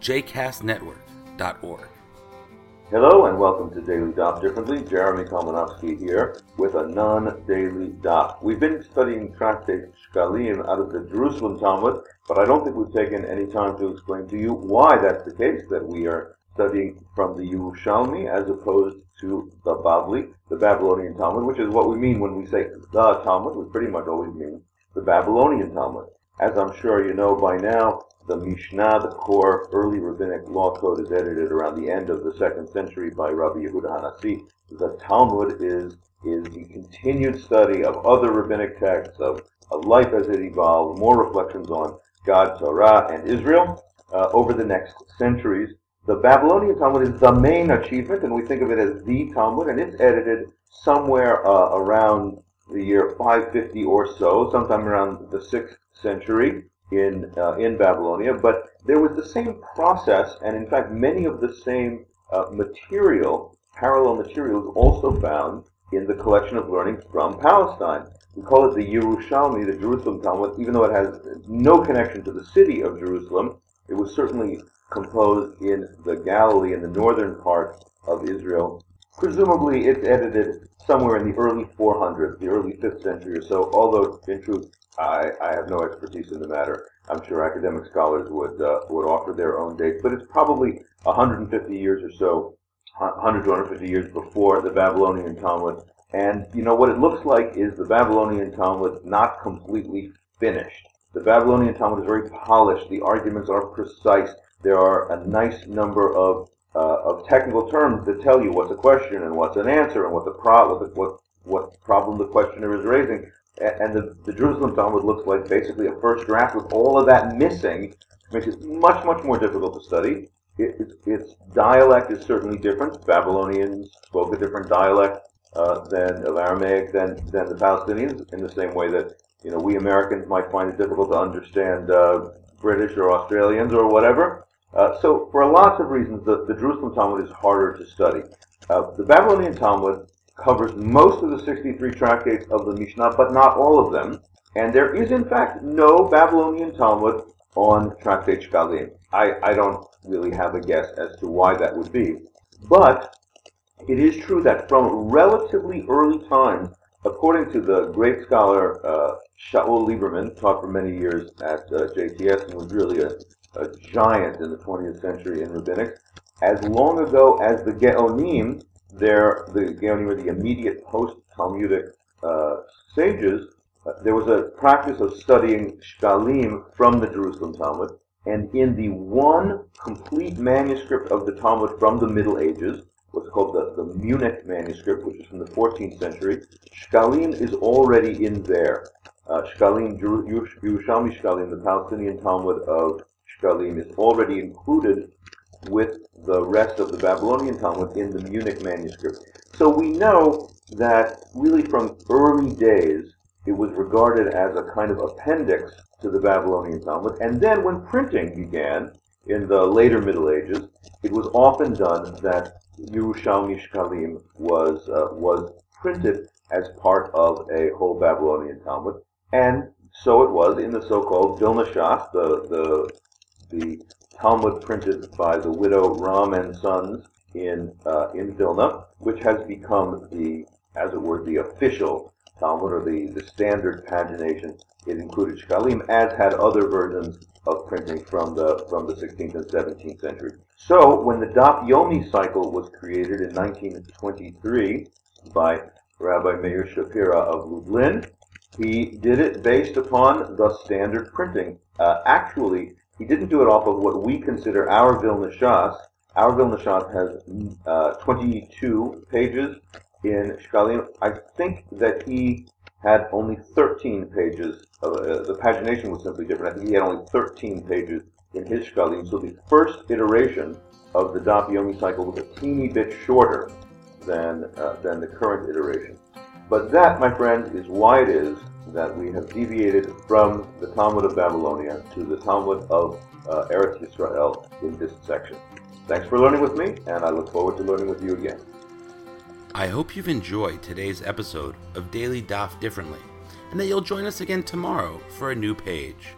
jcastnetwork.org. Hello and welcome to Daily Daf Differently. Jeremy Kalmanofsky here with a non-daily daf. We've been studying Tractate Shkalim out of the Jerusalem Talmud, but I don't think we've taken any time to explain to you why that's the case, that we are studying from the Yerushalmi as opposed to the Bavli, the Babylonian Talmud, which is what we mean when we say the Talmud. We pretty much always mean the Babylonian Talmud. As I'm sure you know by now, the Mishnah, the core early rabbinic law code, is edited around the end of the second century by Rabbi Yehuda Hanassi. The Talmud is is the continued study of other rabbinic texts, of, of life as it evolved, more reflections on God, Torah, and Israel uh, over the next centuries. The Babylonian Talmud is the main achievement, and we think of it as the Talmud, and it's edited somewhere uh, around the year 550 or so, sometime around the 6th century in uh, in Babylonia, but there was the same process, and in fact, many of the same uh, material, parallel materials, also found in the collection of learning from Palestine. We call it the Yerushalmi, the Jerusalem Talmud, even though it has no connection to the city of Jerusalem. It was certainly composed in the Galilee, in the northern part of Israel. Presumably, it's edited somewhere in the early 400s, the early 5th century or so, although in truth, I, I have no expertise in the matter. I'm sure academic scholars would uh, would offer their own dates, but it's probably 150 years or so, 100 to 150 years before the Babylonian Talmud. And you know what it looks like is the Babylonian Talmud not completely finished. The Babylonian Talmud is very polished. The arguments are precise. There are a nice number of uh, of technical terms that tell you what's a question and what's an answer and what the pro what, the, what what problem the questioner is raising and the, the Jerusalem Talmud looks like basically a first draft with all of that missing, makes it much, much more difficult to study. It, it, its dialect is certainly different. Babylonians spoke a different dialect uh, than of Aramaic than than the Palestinians, in the same way that you know we Americans might find it difficult to understand uh, British or Australians or whatever. Uh, so, for lots of reasons, the, the Jerusalem Talmud is harder to study. Uh, the Babylonian Talmud covers most of the 63 tractates of the Mishnah, but not all of them. And there is, in fact, no Babylonian Talmud on Tractate Shkalim. I, I don't really have a guess as to why that would be. But it is true that from relatively early times, according to the great scholar uh, Shaul Lieberman, taught for many years at uh, JTS and was really a, a giant in the 20th century in rabbinics, as long ago as the Geonim, there, the Geonim were the immediate post-Talmudic uh, sages. Uh, there was a practice of studying Shkalim from the Jerusalem Talmud, and in the one complete manuscript of the Talmud from the Middle Ages, what's called the, the Munich manuscript, which is from the 14th century, Shkalim is already in there. Uh, Shkalim, Yerushalmi Shkalim, the Palestinian Talmud of Shkalim, is already included with the rest of the Babylonian Talmud in the Munich manuscript. So we know that really from early days it was regarded as a kind of appendix to the Babylonian Talmud. And then when printing began in the later Middle Ages, it was often done that Yerushalmi Shkalim was, uh, was printed as part of a whole Babylonian Talmud. And so it was in the so-called Vilna Shas, the, the, the Talmud printed by the widow Romm and Sons in uh, in Vilna, which has become the, as it were, the official Talmud or the, the standard pagination. It included Shkalim, as had other versions of printing from the from the 16th and 17th century. So when the Daf Yomi cycle was created in 1923 by Rabbi Meir Shapira of Lublin, he did it based upon the standard printing. Uh, actually, he didn't do it off of what we consider our Vilna Shas. Our Vilna Shas has uh, 22 pages in Shkalim. I think that he had only 13 pages. Of, uh, the pagination was simply different. I think he had only 13 pages in his Shkalim. So the first iteration of the Daf cycle was a teeny bit shorter than, uh, than the current iteration. But that, my friend, is why it is that we have deviated from the Talmud of Babylonia to the Talmud of uh, Eretz Yisrael in this section. Thanks for learning with me, and I look forward to learning with you again. I hope you've enjoyed today's episode of Daily Daf Differently, and that you'll join us again tomorrow for a new page.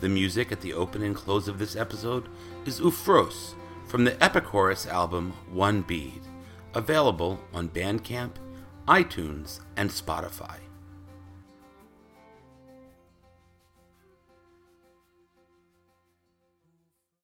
The music at the open and close of this episode is Ufros from the Epichorus album One Bead, available on Bandcamp, iTunes, and Spotify.